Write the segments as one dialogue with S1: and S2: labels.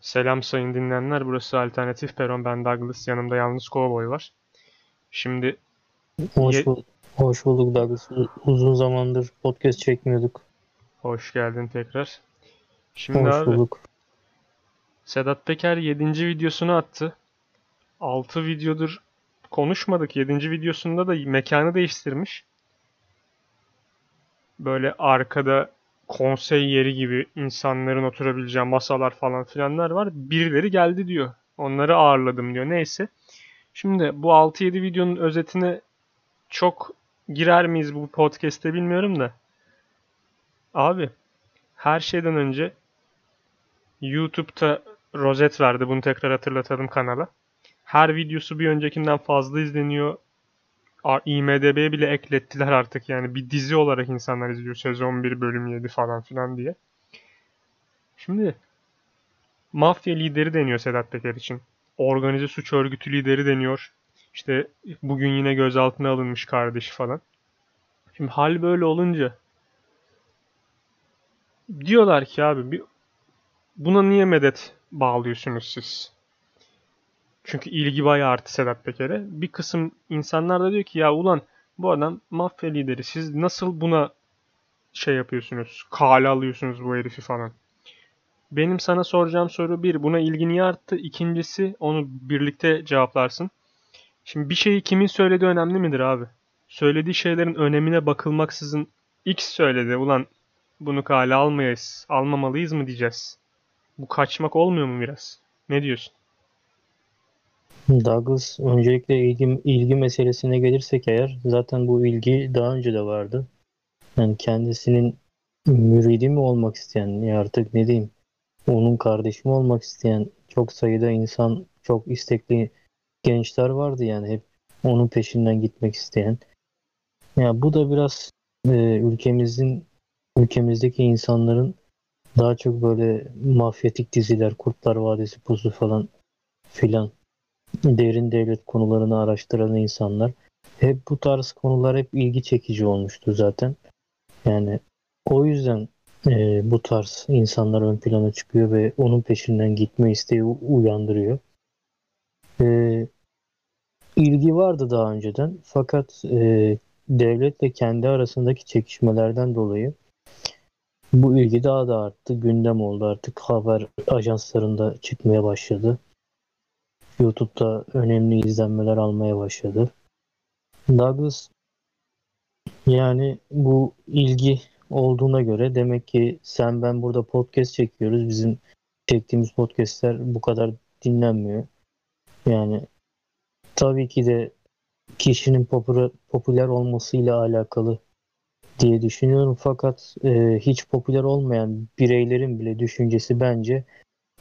S1: Selam sayın dinleyenler. Burası Alternatif Peron. Ben Douglas. Yanımda yalnız Cowboy var. Şimdi
S2: Hoş, bul- hoş bulduk Douglas. Uzun zamandır podcast çekmiyorduk.
S1: hoş geldin tekrar. Şimdi
S2: Hoş
S1: abi
S2: bulduk.
S1: Sedat Peker 7. videosunu attı. 6 videodur konuşmadık. 7. videosunda da mekanı değiştirmiş. Böyle arkada konsey yeri gibi insanların oturabileceği masalar falan filanlar var. Birileri geldi diyor. Onları ağırladım diyor. Neyse. Şimdi bu 6-7 videonun özetine çok girer miyiz bu podcast'te bilmiyorum da. Abi her şeyden önce YouTube'da rozet verdi. Bunu tekrar hatırlatalım kanala. Her videosu bir öncekinden fazla izleniyor. IMDb'ye bile eklettiler artık yani bir dizi olarak insanlar izliyor. Sezon 1 bölüm 7 falan filan diye. Şimdi mafya lideri deniyor Sedat Peker için. Organize suç örgütü lideri deniyor. İşte bugün yine gözaltına alınmış kardeşi falan. Şimdi hal böyle olunca diyorlar ki abi bir buna niye medet bağlıyorsunuz siz? Çünkü ilgi bayağı arttı Sedat Peker'e. Bir kısım insanlar da diyor ki ya ulan bu adam mafya lideri. Siz nasıl buna şey yapıyorsunuz? Kale alıyorsunuz bu herifi falan. Benim sana soracağım soru bir. Buna ilgi niye arttı? İkincisi onu birlikte cevaplarsın. Şimdi bir şeyi kimin söylediği önemli midir abi? Söylediği şeylerin önemine bakılmaksızın X söyledi. Ulan bunu kale almayız, almamalıyız mı diyeceğiz? Bu kaçmak olmuyor mu biraz? Ne diyorsun?
S2: Douglas, öncelikle ilgi, ilgi meselesine gelirsek eğer zaten bu ilgi daha önce de vardı. Yani kendisinin müridi mi olmak isteyen ya artık ne diyeyim onun kardeşi mi olmak isteyen çok sayıda insan çok istekli gençler vardı yani hep onun peşinden gitmek isteyen. Ya bu da biraz e, ülkemizin ülkemizdeki insanların daha çok böyle mafyatik diziler, Kurtlar Vadisi, Pusu falan filan derin devlet konularını araştıran insanlar hep bu tarz konular hep ilgi çekici olmuştu zaten. Yani o yüzden e, bu tarz insanlar ön plana çıkıyor ve onun peşinden gitme isteği uyandırıyor. E, ilgi vardı daha önceden fakat e, devletle kendi arasındaki çekişmelerden dolayı bu ilgi daha da arttı. Gündem oldu artık haber ajanslarında çıkmaya başladı. YouTube'da önemli izlenmeler almaya başladı. Douglas yani bu ilgi olduğuna göre demek ki sen ben burada podcast çekiyoruz. Bizim çektiğimiz podcastler bu kadar dinlenmiyor. Yani tabii ki de kişinin popüler, popüler olmasıyla alakalı diye düşünüyorum. Fakat e, hiç popüler olmayan bireylerin bile düşüncesi bence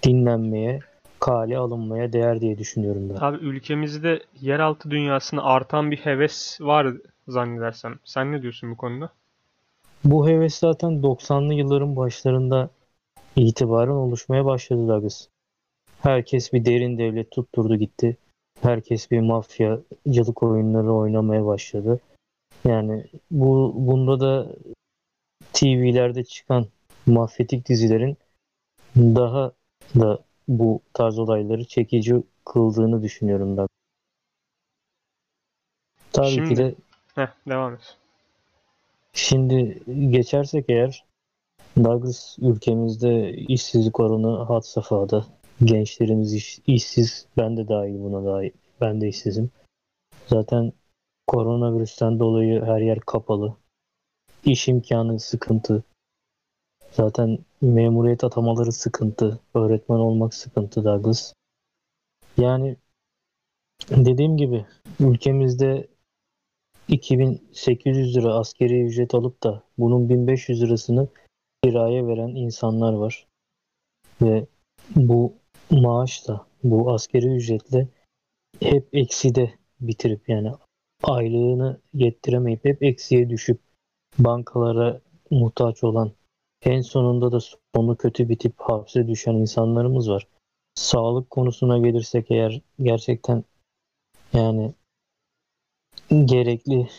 S2: dinlenmeye, kale alınmaya değer diye düşünüyorum ben.
S1: Abi ülkemizde yeraltı dünyasına artan bir heves var zannedersem. Sen ne diyorsun bu konuda?
S2: Bu heves zaten 90'lı yılların başlarında itibaren oluşmaya başladı Douglas. Herkes bir derin devlet tutturdu gitti. Herkes bir mafyacılık oyunları oynamaya başladı. Yani bu bunda da TV'lerde çıkan mafyatik dizilerin daha da bu tarz olayları çekici kıldığını düşünüyorum da. Tabii
S1: Şimdi-
S2: ki de
S1: Heh, devam et.
S2: Şimdi geçersek eğer Douglas ülkemizde işsizlik oranı had safhada. Gençlerimiz iş- işsiz. Ben de dahil buna dahil. Ben de işsizim. Zaten koronavirüsten dolayı her yer kapalı. İş imkanı sıkıntı. Zaten memuriyet atamaları sıkıntı. Öğretmen olmak sıkıntı Douglas. Yani dediğim gibi ülkemizde 2800 lira askeri ücret alıp da bunun 1500 lirasını kiraya veren insanlar var. Ve bu maaşla, bu askeri ücretle hep ekside bitirip yani aylığını yettiremeyip hep eksiye düşüp bankalara muhtaç olan en sonunda da sonu kötü bitip hapse düşen insanlarımız var. Sağlık konusuna gelirsek eğer gerçekten yani gerekli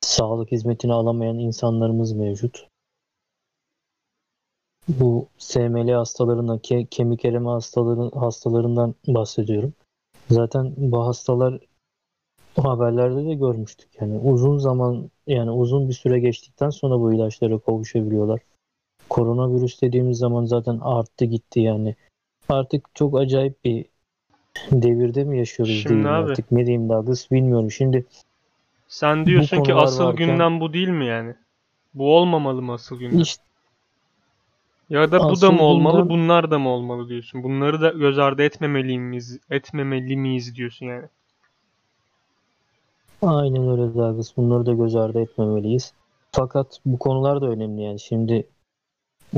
S2: sağlık hizmetini alamayan insanlarımız mevcut. Bu SML hastalarından, ke- kemik erime hastaların, hastalarından bahsediyorum. Zaten bu hastalar haberlerde de görmüştük. Yani uzun zaman yani uzun bir süre geçtikten sonra bu ilaçlara kavuşabiliyorlar. Koronavirüs dediğimiz zaman zaten arttı gitti yani. Artık çok acayip bir devirde mi yaşıyoruz
S1: Şimdi
S2: diyeyim
S1: abi-
S2: artık. Ne diyeyim Douglas bilmiyorum. Şimdi
S1: Sen diyorsun ki asıl
S2: varken-
S1: gündem bu değil mi yani? Bu olmamalı mı asıl gündem?
S2: işte
S1: Ya da bu da mı olmalı,
S2: gündem-
S1: bunlar da mı olmalı diyorsun? Bunları da göz ardı etmemeli miyiz, etmemeli miyiz diyorsun yani.
S2: Aynen öyle Douglas. Bunları da göz ardı etmemeliyiz. Fakat bu konular da önemli yani. Şimdi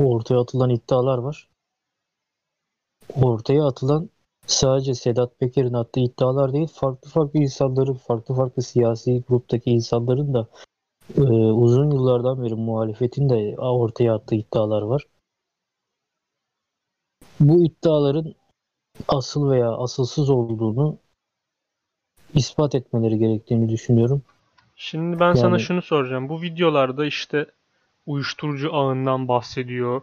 S2: ortaya atılan iddialar var. Ortaya atılan sadece Sedat Peker'in attığı iddialar değil, farklı farklı insanların, farklı farklı siyasi gruptaki insanların da e, uzun yıllardan beri muhalefetin de ortaya attığı iddialar var. Bu iddiaların asıl veya asılsız olduğunu ispat etmeleri gerektiğini düşünüyorum.
S1: Şimdi ben sana
S2: Yani-
S1: şunu soracağım. Bu videolarda işte uyuşturucu ağından bahsediyor,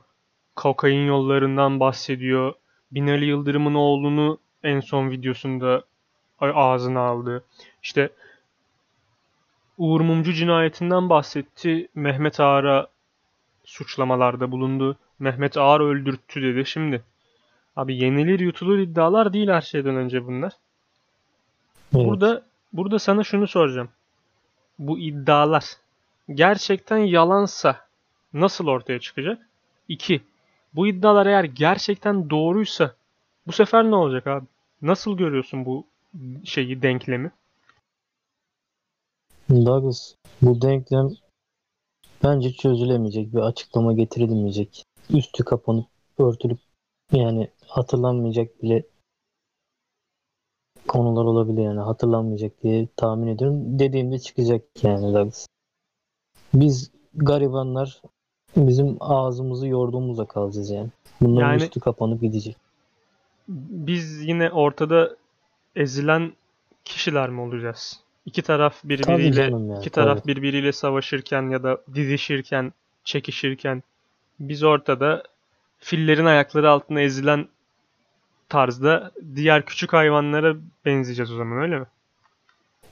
S1: kokain yollarından bahsediyor, Binali Yıldırım'ın oğlunu en son videosunda ağzına aldı. İşte Uğur Mumcu cinayetinden bahsetti. Mehmet Ağar'a suçlamalarda bulundu. Mehmet Ağar öldürttü dedi. Şimdi abi yenilir yutulur iddialar değil her şeyden önce bunlar.
S2: Evet.
S1: Burada burada sana şunu soracağım. Bu iddialar gerçekten yalansa nasıl ortaya çıkacak? 2. Bu iddialar eğer gerçekten doğruysa bu sefer ne olacak abi? Nasıl görüyorsun bu şeyi denklemi?
S2: Douglas, bu denklem bence çözülemeyecek bir açıklama getirilmeyecek. Üstü kapanıp örtülüp yani hatırlanmayacak bile konular olabilir yani hatırlanmayacak diye tahmin ediyorum. Dediğimde çıkacak yani Douglas. Biz garibanlar bizim ağzımızı yorduğumuzla kalacağız yani. Bunların
S1: Yani-
S2: üstü kapanıp gidecek.
S1: Biz yine ortada ezilen kişiler mi olacağız? İki taraf birbiriyle
S2: yani.
S1: iki taraf
S2: tabii.
S1: birbiriyle savaşırken ya da didişirken, çekişirken biz ortada fillerin ayakları altında ezilen tarzda diğer küçük hayvanlara benzeyeceğiz o zaman öyle mi?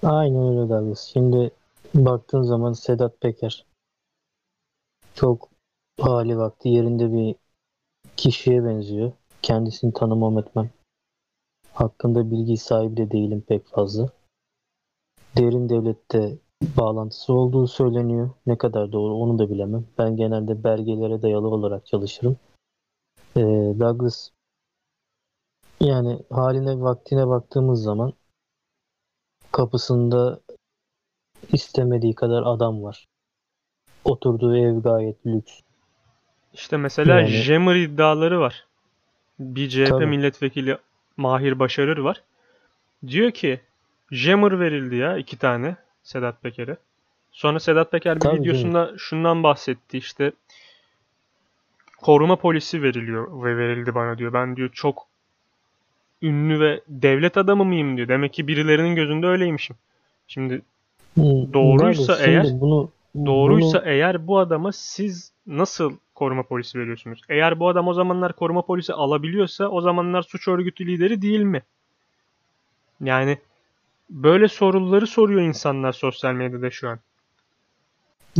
S2: Aynen öyle Douglas. Şimdi baktığın zaman Sedat Peker çok hali vakti yerinde bir kişiye benziyor. Kendisini tanımam etmem. Hakkında bilgi sahibi de değilim pek fazla. Derin devlette bağlantısı olduğu söyleniyor. Ne kadar doğru onu da bilemem. Ben genelde belgelere dayalı olarak çalışırım. Ee, Douglas yani haline vaktine baktığımız zaman kapısında istemediği kadar adam var. Oturduğu ev gayet lüks.
S1: İşte mesela
S2: Yani-
S1: Jammer iddiaları var. Bir CHP
S2: Tabii.
S1: milletvekili Mahir Başarır var. Diyor ki Jammer verildi ya iki tane Sedat Peker'e. Sonra Sedat Peker bir
S2: Tabii
S1: videosunda şundan bahsetti işte koruma polisi veriliyor ve verildi bana diyor. Ben diyor çok ünlü ve devlet adamı mıyım diyor. Demek ki birilerinin gözünde öyleymişim. Şimdi Doğruysa
S2: şimdi
S1: eğer-
S2: bunu
S1: Doğruysa
S2: bunu-
S1: eğer bu adama siz nasıl koruma polisi veriyorsunuz? Eğer bu adam o zamanlar koruma polisi alabiliyorsa o zamanlar suç örgütü lideri değil mi? Yani böyle soruları soruyor insanlar sosyal medyada şu an.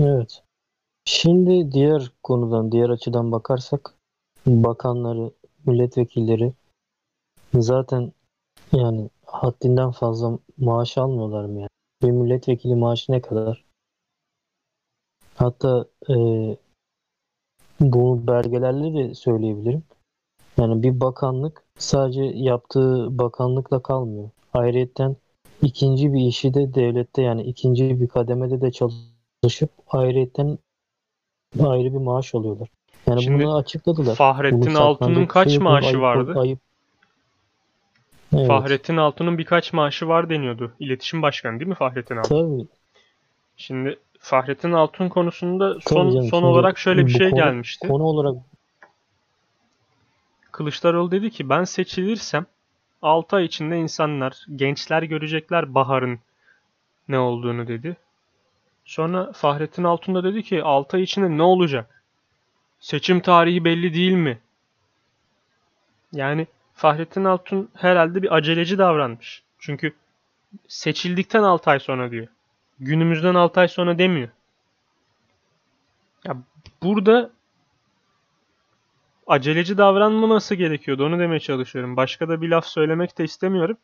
S2: Evet. Şimdi diğer konudan, diğer açıdan bakarsak bakanları, milletvekilleri zaten yani haddinden fazla maaş almıyorlar mı yani? Bir milletvekili maaşı ne kadar? Hatta e, bu belgelerle de söyleyebilirim. Yani bir bakanlık sadece yaptığı bakanlıkla kalmıyor. Ayrıyeten ikinci bir işi de devlette yani ikinci bir kademede de çalışıp ayrıyeten ayrı bir maaş alıyorlar. Yani
S1: Şimdi
S2: bunu açıkladılar.
S1: Fahrettin
S2: Bunu
S1: Altun'un kaç
S2: şey
S1: maaşı
S2: Ayıp-
S1: vardı?
S2: Ayıp. Evet.
S1: Fahrettin Altun'un birkaç maaşı var deniyordu. İletişim Başkanı değil mi Fahrettin Altun?
S2: Tabii.
S1: Şimdi Fahrettin Altun konusunda son
S2: canım.
S1: son olarak şöyle bir şey
S2: konu-
S1: gelmişti.
S2: Konu olarak
S1: Kılıçdaroğlu dedi ki ben seçilirsem 6 ay içinde insanlar, gençler görecekler Bahar'ın ne olduğunu dedi. Sonra Fahrettin Altun da dedi ki 6 ay içinde ne olacak? Seçim tarihi belli değil mi? Yani Fahrettin Altun herhalde bir aceleci davranmış. Çünkü seçildikten 6 ay sonra diyor. Günümüzden 6 ay sonra demiyor. Ya burada aceleci davranmaması gerekiyordu. Onu demeye çalışıyorum. Başka da bir laf söylemek de istemiyorum.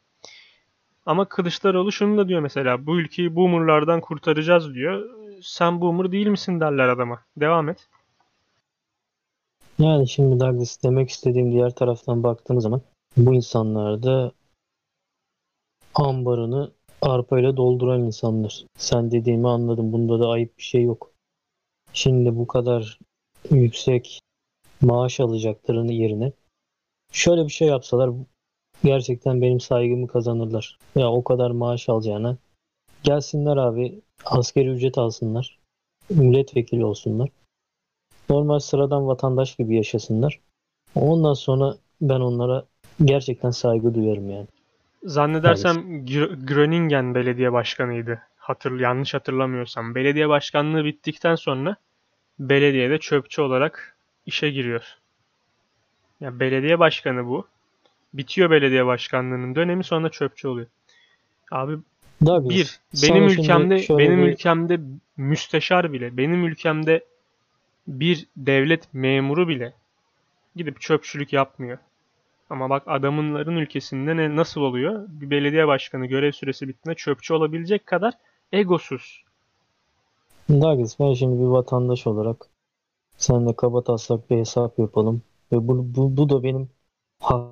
S1: Ama Kılıçdaroğlu şunu da diyor mesela. Bu ülkeyi boomerlardan kurtaracağız diyor. Sen boomer değil misin derler adama. Devam et.
S2: Yani şimdi Douglas demek istediğim diğer taraftan baktığımız zaman bu insanlar da ambarını arpayla dolduran insanlar. Sen dediğimi anladım. Bunda da ayıp bir şey yok. Şimdi bu kadar yüksek maaş alacaklarını yerine şöyle bir şey yapsalar gerçekten benim saygımı kazanırlar. Ya o kadar maaş alacağına gelsinler abi askeri ücret alsınlar. Milletvekili olsunlar. Normal sıradan vatandaş gibi yaşasınlar. Ondan sonra ben onlara gerçekten saygı duyarım yani.
S1: Zannedersem Gr- Groningen belediye başkanıydı. Hatır, yanlış hatırlamıyorsam. Belediye başkanlığı bittikten sonra belediyede çöpçü olarak işe giriyor. Ya belediye başkanı bu. Bitiyor belediye başkanlığının dönemi sonra çöpçü oluyor. Abi
S2: Douglas,
S1: bir
S2: sana
S1: benim
S2: şimdi
S1: ülkemde benim
S2: bir-
S1: ülkemde müsteşar bile benim ülkemde bir devlet memuru bile gidip çöpçülük yapmıyor. Ama bak adamınların ülkesinde ne nasıl oluyor? Bir belediye başkanı görev süresi bittiğinde çöpçü olabilecek kadar egosuz.
S2: Douglas ben şimdi bir vatandaş olarak seninle kaba taslak bir hesap yapalım. Ve bu, bu, bu da benim ha-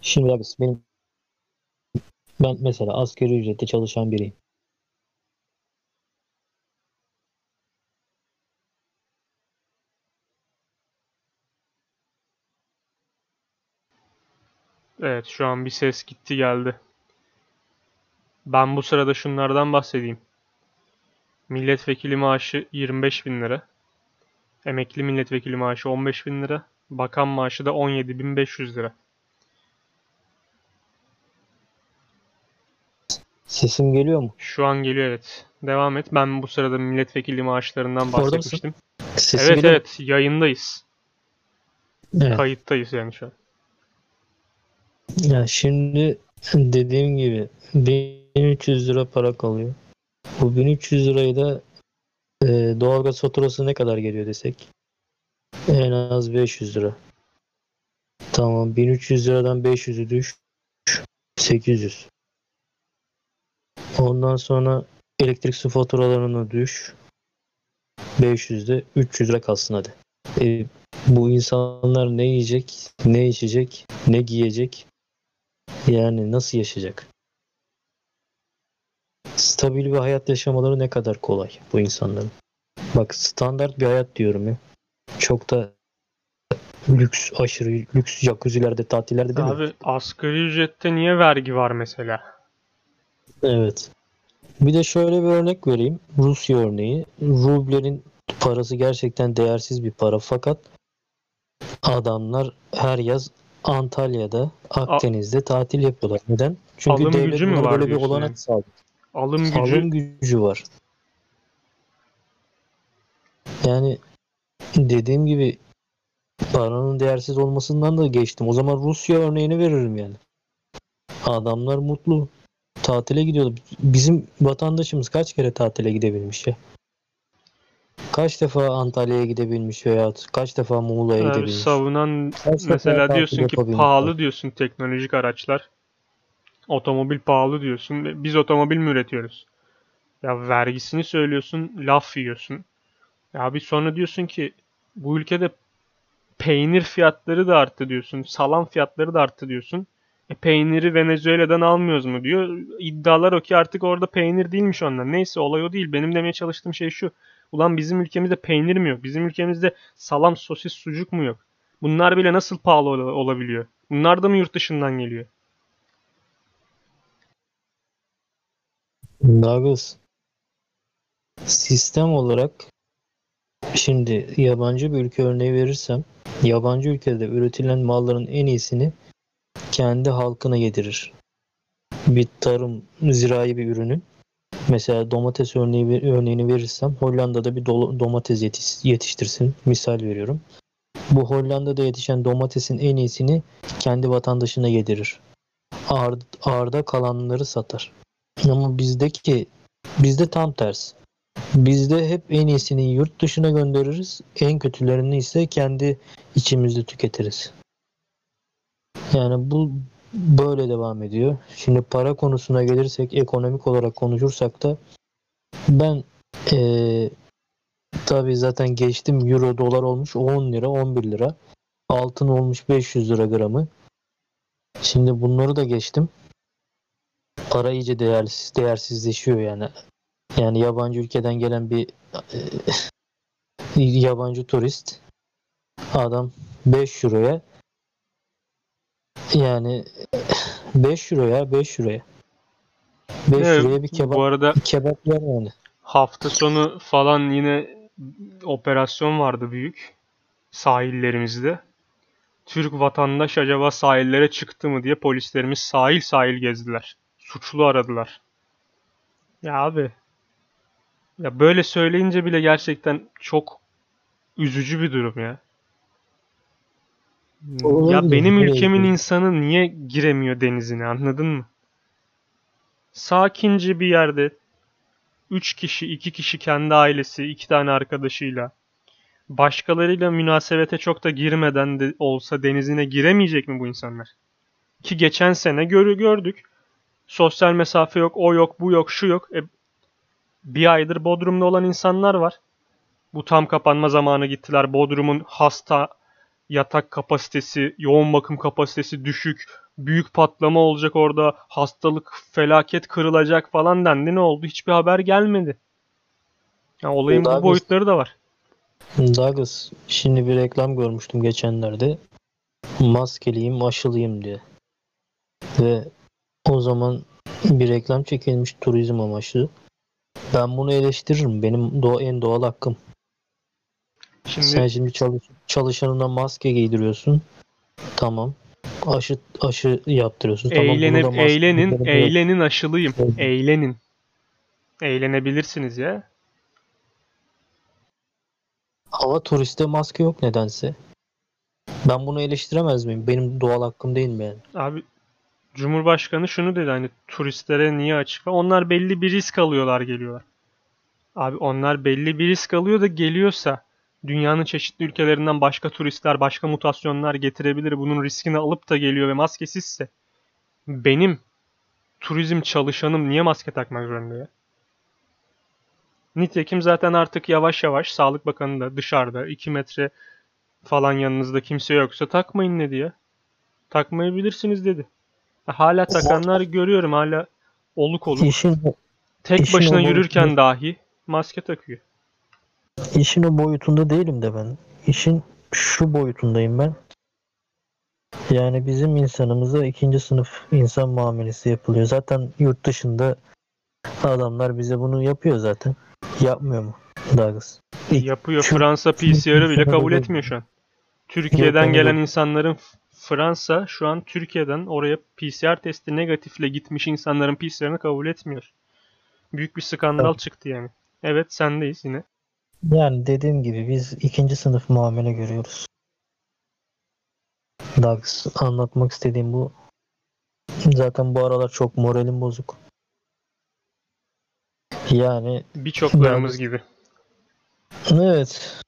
S2: Şimdi Douglas benim ben mesela asgari ücretle çalışan biriyim.
S1: Evet şu an bir ses gitti geldi. Ben bu sırada şunlardan bahsedeyim. Milletvekili maaşı 25 bin lira. Emekli milletvekili maaşı 15 bin lira. Bakan maaşı da 17.500 lira.
S2: Sesim geliyor mu?
S1: Şu an geliyor evet. Devam et. Ben bu sırada milletvekili maaşlarından bahsetmiştim.
S2: Sesim
S1: Evet
S2: geliyor
S1: evet yayındayız.
S2: Evet.
S1: Kayıttayız yani şu an.
S2: Ya şimdi dediğim gibi 1300 lira para kalıyor. Bu 1300 lirayı da e, doğalgaz faturası ne kadar geliyor desek? En az 500 lira. Tamam 1300 liradan 500'ü düş. 800. Ondan sonra elektrik su faturalarını düş. 500'de 300 lira kalsın hadi. E, bu insanlar ne yiyecek, ne içecek, ne giyecek? Yani nasıl yaşayacak? Stabil bir hayat yaşamaları ne kadar kolay bu insanların. Bak standart bir hayat diyorum ya. Çok da lüks, aşırı lüks jacuzzi'lerde, tatillerde değil mi?
S1: Abi asgari ücrette niye vergi var mesela?
S2: Evet. Bir de şöyle bir örnek vereyim. Rusya örneği. Rublerin parası gerçekten değersiz bir para fakat adamlar her yaz Antalya'da, Akdeniz'de tatil yapıyorlar. Neden? Çünkü
S1: Alım
S2: devlet
S1: gücü mü
S2: bunlara
S1: var
S2: böyle bir
S1: diyorsun
S2: olanak
S1: yani?
S2: sağlıyor.
S1: Alım gücü
S2: Alım gücü var. Yani dediğim gibi paranın değersiz olmasından da geçtim. O zaman Rusya örneğini veririm yani. Adamlar mutlu. Tatile gidiyordu. Bizim vatandaşımız kaç kere tatile gidebilmiş ya? Kaç defa Antalya'ya gidebilmiş veya kaç defa Muğla'ya
S1: Abi
S2: gidebilmiş?
S1: savunan
S2: Kaç
S1: mesela diyorsun ki pahalı diyorsun teknolojik araçlar. Otomobil pahalı diyorsun. Biz otomobil mi üretiyoruz? Ya vergisini söylüyorsun, laf yiyorsun. Ya bir sonra diyorsun ki bu ülkede peynir fiyatları da arttı diyorsun. Salam fiyatları da arttı diyorsun. E peyniri Venezuela'dan almıyoruz mu diyor. İddialar o ki artık orada peynir değilmiş onlar. Neyse olay o değil. Benim demeye çalıştığım şey şu. Ulan bizim ülkemizde peynir mi yok? Bizim ülkemizde salam, sosis, sucuk mu yok? Bunlar bile nasıl pahalı ol- olabiliyor? Bunlar da mı yurt dışından geliyor?
S2: Douglas sistem olarak şimdi yabancı bir ülke örneği verirsem yabancı ülkede üretilen malların en iyisini kendi halkına yedirir. Bir tarım zirai bir ürünün Mesela domates örneği örneğini verirsem Hollanda'da bir domates yetiş- yetiştirsin. Misal veriyorum. Bu Hollanda'da yetişen domatesin en iyisini kendi vatandaşına yedirir. Ağır, ağırda kalanları satar. Ama bizdeki bizde tam tersi. Bizde hep en iyisini yurt dışına göndeririz. En kötülerini ise kendi içimizde tüketiriz. Yani bu böyle devam ediyor. Şimdi para konusuna gelirsek ekonomik olarak konuşursak da ben eee tabii zaten geçtim euro dolar olmuş 10 lira 11 lira. Altın olmuş 500 lira gramı. Şimdi bunları da geçtim. Para iyice değersiz, değersizleşiyor yani. Yani yabancı ülkeden gelen bir e, yabancı turist adam 5 euroya yani 5 euroya 5 euroya 5
S1: Evet,
S2: euroya bir kebap
S1: Bu arada
S2: kebap yer yani.
S1: hafta sonu falan yine operasyon vardı büyük sahillerimizde. Türk vatandaş acaba sahillere çıktı mı diye polislerimiz sahil sahil gezdiler. Suçlu aradılar. Ya abi ya böyle söyleyince bile gerçekten çok üzücü bir durum ya. Ya
S2: Olabilir,
S1: benim
S2: öyle
S1: ülkemin insanı niye giremiyor denizine anladın mı? Sakince bir yerde 3 kişi, 2 kişi kendi ailesi, 2 tane arkadaşıyla başkalarıyla münasebete çok da girmeden de olsa denizine giremeyecek mi bu insanlar? Ki geçen sene görü gördük. Sosyal mesafe yok, o yok, bu yok, şu yok. E, bir aydır Bodrum'da olan insanlar var. Bu tam kapanma zamanı gittiler. Bodrum'un hasta yatak kapasitesi, yoğun bakım kapasitesi düşük. Büyük patlama olacak orada. Hastalık, felaket kırılacak falan dendi. Ne oldu? Hiçbir haber gelmedi. Ya olayın
S2: Daha
S1: bu boyutları da var.
S2: Douglas şimdi bir reklam görmüştüm geçenlerde. Maskeliyim, aşılıyım diye. Ve o zaman bir reklam çekilmiş turizm amaçlı. Ben bunu eleştiririm. Benim doğa, en doğal hakkım.
S1: Şimdi
S2: Sen şimdi çalış, çalışanına maske giydiriyorsun. Tamam. Aşı aşı yaptırıyorsun. Tamam.
S1: eğlenip
S2: maske
S1: eğlenin, eğlenin aşılıyım.
S2: Evet.
S1: Eğlenin. Eğlenebilirsiniz ya.
S2: Hava turiste maske yok nedense. Ben bunu eleştiremez miyim? Benim doğal hakkım değil mi yani?
S1: Abi Cumhurbaşkanı şunu dedi hani turistlere niye açık? Onlar belli bir risk alıyorlar geliyorlar. Abi onlar belli bir risk alıyor da geliyorsa dünyanın çeşitli ülkelerinden başka turistler, başka mutasyonlar getirebilir. Bunun riskini alıp da geliyor ve maskesizse benim turizm çalışanım niye maske takmak zorunda ya? Nitekim zaten artık yavaş yavaş Sağlık Bakanı da dışarıda 2 metre falan yanınızda kimse yoksa takmayın dedi ya. Takmayabilirsiniz dedi. Hala takanlar görüyorum hala oluk oluk.
S2: İşin,
S1: Tek
S2: işin
S1: başına yürürken dahi maske takıyor.
S2: İşin o boyutunda değilim de ben. İşin şu boyutundayım ben. Yani bizim insanımıza ikinci sınıf insan muamelesi yapılıyor. Zaten yurt dışında adamlar bize bunu yapıyor zaten. Yapmıyor mu Douglas? İlk-
S1: Yapıyor.
S2: şu-
S1: Fransa PCR'ı bile kabul etmiyor şu an. Türkiye'den gelen insanların Fransa şu an Türkiye'den oraya PCR testi negatifle gitmiş insanların PCR'ını kabul etmiyor. Büyük bir skandal çıktı yani. Evet sendeyiz yine.
S2: Yani dediğim gibi biz ikinci sınıf muamele görüyoruz. Douglas anlatmak istediğim bu. Zaten bu aralar çok moralim bozuk. Yani
S1: Birçoklarımız gibi.
S2: Evet.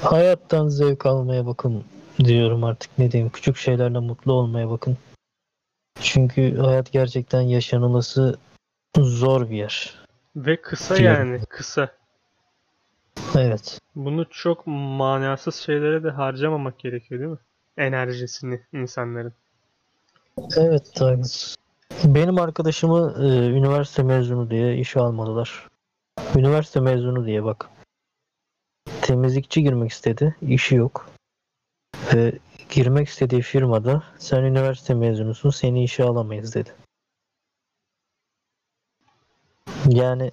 S2: Hayattan zevk almaya bakın diyorum artık ne diyeyim. Küçük şeylerle mutlu olmaya bakın. Çünkü hayat gerçekten yaşanılması zor bir yer.
S1: Ve kısa
S2: Diyorum.
S1: yani. Kısa.
S2: Evet.
S1: Bunu çok manasız şeylere de harcamamak gerekiyor değil mi? Enerjisini insanların.
S2: Evet Douglas. Benim arkadaşımı e, üniversite mezunu diye işe almadılar. Üniversite mezunu diye bak. Temizlikçi girmek istedi. işi yok. Ve girmek istediği firmada sen üniversite mezunusun seni işe alamayız dedi. Yani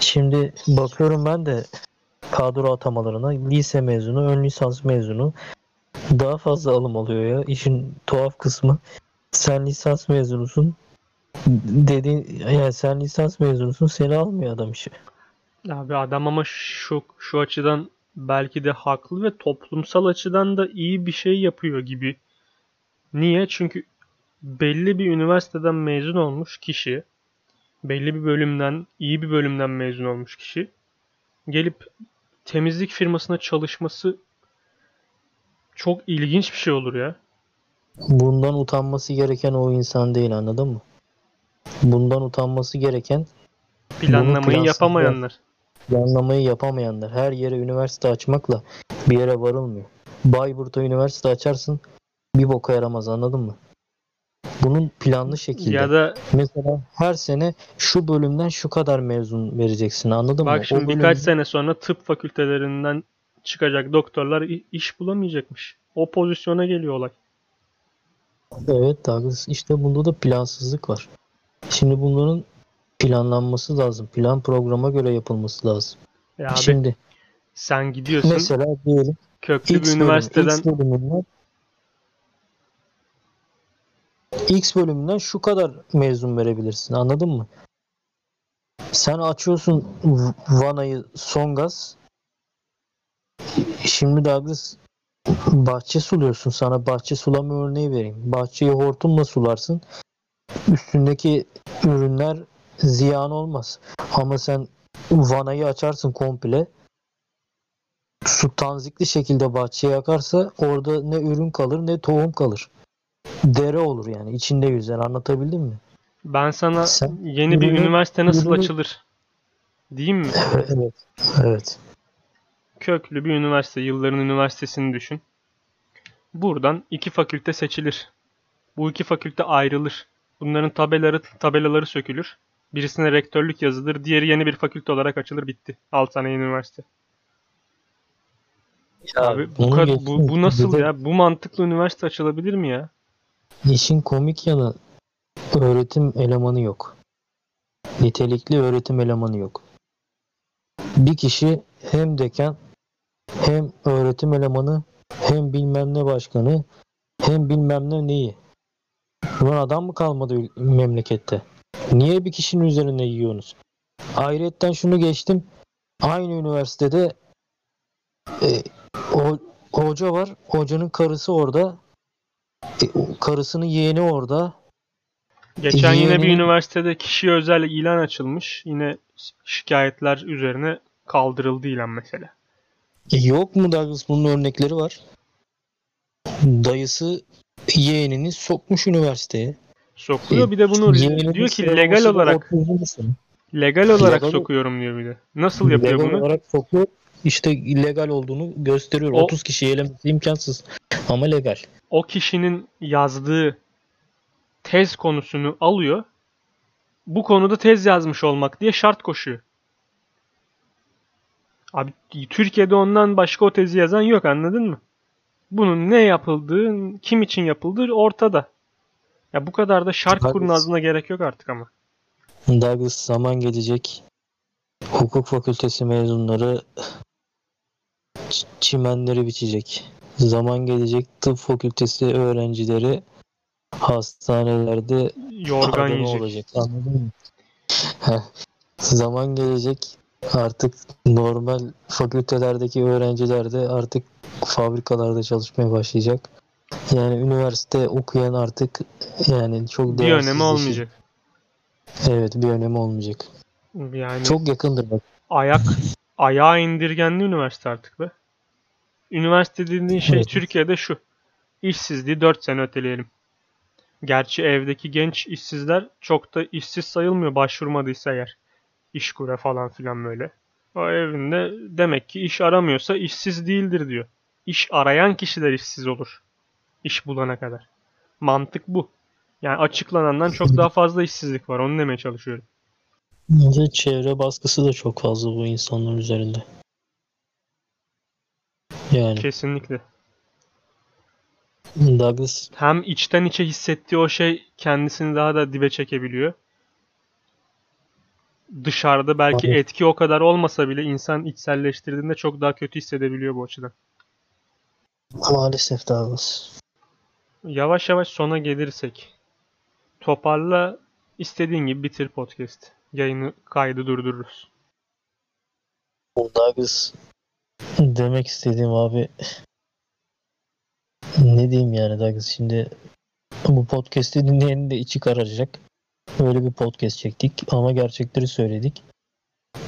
S2: şimdi bakıyorum ben de kadro atamalarına lise mezunu, ön lisans mezunu daha fazla alım oluyor ya. İşin tuhaf kısmı sen lisans mezunusun Dediğin yani sen lisans mezunusun seni almıyor adam işe.
S1: Abi adam ama şu şu açıdan belki de haklı ve toplumsal açıdan da iyi bir şey yapıyor gibi. Niye? Çünkü belli bir üniversiteden mezun olmuş kişi, belli bir bölümden, iyi bir bölümden mezun olmuş kişi gelip temizlik firmasına çalışması çok ilginç bir şey olur ya.
S2: Bundan utanması gereken o insan değil anladın mı? Bundan utanması gereken
S1: Planlamayı yapamayanlar.
S2: planlamayı yapamayanlar. Her yere üniversite açmakla bir yere varılmıyor. Bayburt'a üniversite açarsın bir boka yaramaz anladın mı? Bunun planlı şekilde.
S1: Ya da
S2: Mesela her sene şu bölümden şu kadar mezun vereceksin anladın mı?
S1: bak şimdi
S2: o
S1: birkaç sene sonra tıp fakültelerinden çıkacak doktorlar iş bulamayacakmış. O pozisyona geliyor olay.
S2: Evet Douglas işte bunda da plansızlık var. Şimdi bunların planlanması lazım. Plan programa göre yapılması lazım.
S1: Ya abi
S2: Şimdi
S1: sen gidiyorsun
S2: mesela diyelim
S1: köklü
S2: X
S1: bir
S2: bölümü,
S1: üniversiteden
S2: X bölümünden X bölümünden şu kadar mezun verebilirsin. Anladın mı? Sen açıyorsun Vana'yı son gaz. Şimdi Douglas bahçe suluyorsun. Sana bahçe sulama örneği vereyim. Bahçeyi hortumla sularsın. Üstündeki ürünler ziyan olmaz. Ama sen vanayı açarsın komple. Su tanzikli şekilde bahçeye akarsa orada ne ürün kalır ne tohum kalır. Dere olur yani içinde yüzer anlatabildim mi?
S1: ben sana
S2: Sen
S1: yeni bir
S2: ürünü-
S1: üniversite nasıl
S2: ürünü-
S1: açılır diyeyim mi?
S2: Evet. Evet.
S1: Köklü bir üniversite, yılların üniversitesini düşün. Buradan iki fakülte seçilir. Bu iki fakülte ayrılır. Bunların tabelaları, tabelaları sökülür. Birisine rektörlük yazılır, diğeri yeni bir fakülte olarak açılır, bitti. Al sana yeni üniversite. Abi bu,
S2: bunu
S1: kad-
S2: geçtim.
S1: bu, bu nasıl
S2: de
S1: ya? Bu mantıklı üniversite açılabilir mi ya?
S2: İşin komik yanı öğretim elemanı yok. Nitelikli öğretim elemanı yok. Bir kişi hem dekan hem öğretim elemanı hem bilmem ne başkanı hem bilmem ne neyi. Ulan adam mı kalmadı memlekette? Niye bir kişinin üzerine yiyorsunuz? Ayrıyetten şunu geçtim. Aynı üniversitede e, o, hoca var. Hocanın karısı orada. E, karısının yeğeni orada.
S1: Geçen yine bir üniversitede kişiye özel ilan açılmış. Yine şikayetler üzerine kaldırıldı ilan mesela.
S2: E, yok mu Douglas bunun örnekleri var. Dayısı yeğenini sokmuş üniversiteye.
S1: Sokuyor bir de bunu
S2: Yeğeninin
S1: diyor ki legal olarak
S2: 30. sınıf.
S1: legal olarak
S2: Legal-
S1: sokuyorum diyor bir de. Nasıl yapıyor
S2: legal
S1: bunu?
S2: olarak sokuyor. İşte illegal olduğunu gösteriyor.
S1: O-
S2: 30 kişiyi elemesi imkansız. Ama legal.
S1: o kişinin yazdığı tez konusunu alıyor. Bu konuda tez yazmış olmak diye şart koşuyor. Abi Türkiye'de ondan başka o tezi yazan yok anladın mı? Bunun ne yapıldığı, kim için yapıldığı ortada. Ya bu kadar da şart
S2: Haklısın.
S1: kurnazlığına gerek yok artık ama.
S2: Douglas zaman gelecek. Hukuk fakültesi mezunları çimenleri biçecek. Zaman gelecek tıp fakültesi öğrencileri hastanelerde
S1: Yorgan yiyecek.
S2: olacak. Anladın mı? Zaman gelecek artık normal fakültelerdeki öğrenciler de artık fabrikalarda çalışmaya başlayacak. Yani üniversite okuyan artık yani çok
S1: Bir önemi olmayacak.
S2: Evet bir önemi olmayacak.
S1: Yani
S2: Çok yakındır bak.
S1: ayak ayağa indirgenli üniversite artık be. Üniversite dediğin şey
S2: Evet.
S1: Türkiye'de şu. İşsizliği 4 sene öteleyelim. Gerçi evdeki genç işsizler çok da işsiz sayılmıyor başvurmadıysa eğer. İşkure falan filan böyle. O evinde demek ki iş aramıyorsa işsiz değildir diyor. İş arayan kişiler işsiz olur. İş bulana kadar. Mantık bu. Yani açıklanandan çok daha fazla işsizlik var. Onu demeye çalışıyorum.
S2: Bence çevre baskısı da çok fazla bu insanlar üzerinde. Yani
S1: Kesinlikle.
S2: Douglas
S1: hem içten içe hissettiği o şey kendisini daha da dibe çekebiliyor. Dışarıda belki
S2: Evet.
S1: etki o kadar olmasa bile insan içselleştirdiğinde çok daha kötü hissedebiliyor bu açıdan.
S2: maalesef Douglas.
S1: Yavaş yavaş sona gelirsek. Toparla İstediğin gibi bitir podcast. Yayını kaydı durdururuz.
S2: Douglas demek istediğim abi ne diyeyim yani Douglas şimdi bu podcast'i dinleyenin de içi kararacak. Öyle bir podcast çektik ama gerçekleri söyledik.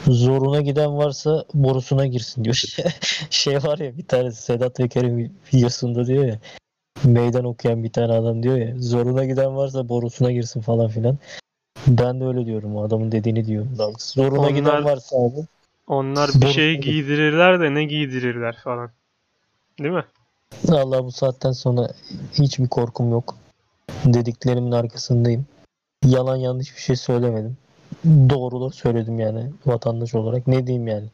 S2: Zoruna giden varsa borusuna girsin diyor. şey var ya bir tane Sedat Peker'in videosunda diyor ya meydan okuyan bir tane adam diyor ya zoruna giden varsa borusuna girsin falan filan. Ben de öyle diyorum adamın dediğini diyorum. Zoruna
S1: Onlar-
S2: giden varsa abi
S1: Onlar bir şey giydirirler de ne giydirirler falan. Değil mi?
S2: Allah bu saatten sonra hiçbir korkum yok. Dediklerimin arkasındayım. Yalan yanlış bir şey söylemedim. Doğruları söyledim yani vatandaş olarak. Ne diyeyim yani?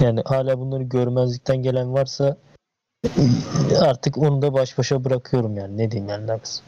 S2: Yani hala bunları görmezlikten gelen varsa artık onu da baş başa bırakıyorum yani. Ne diyeyim yani Nagus?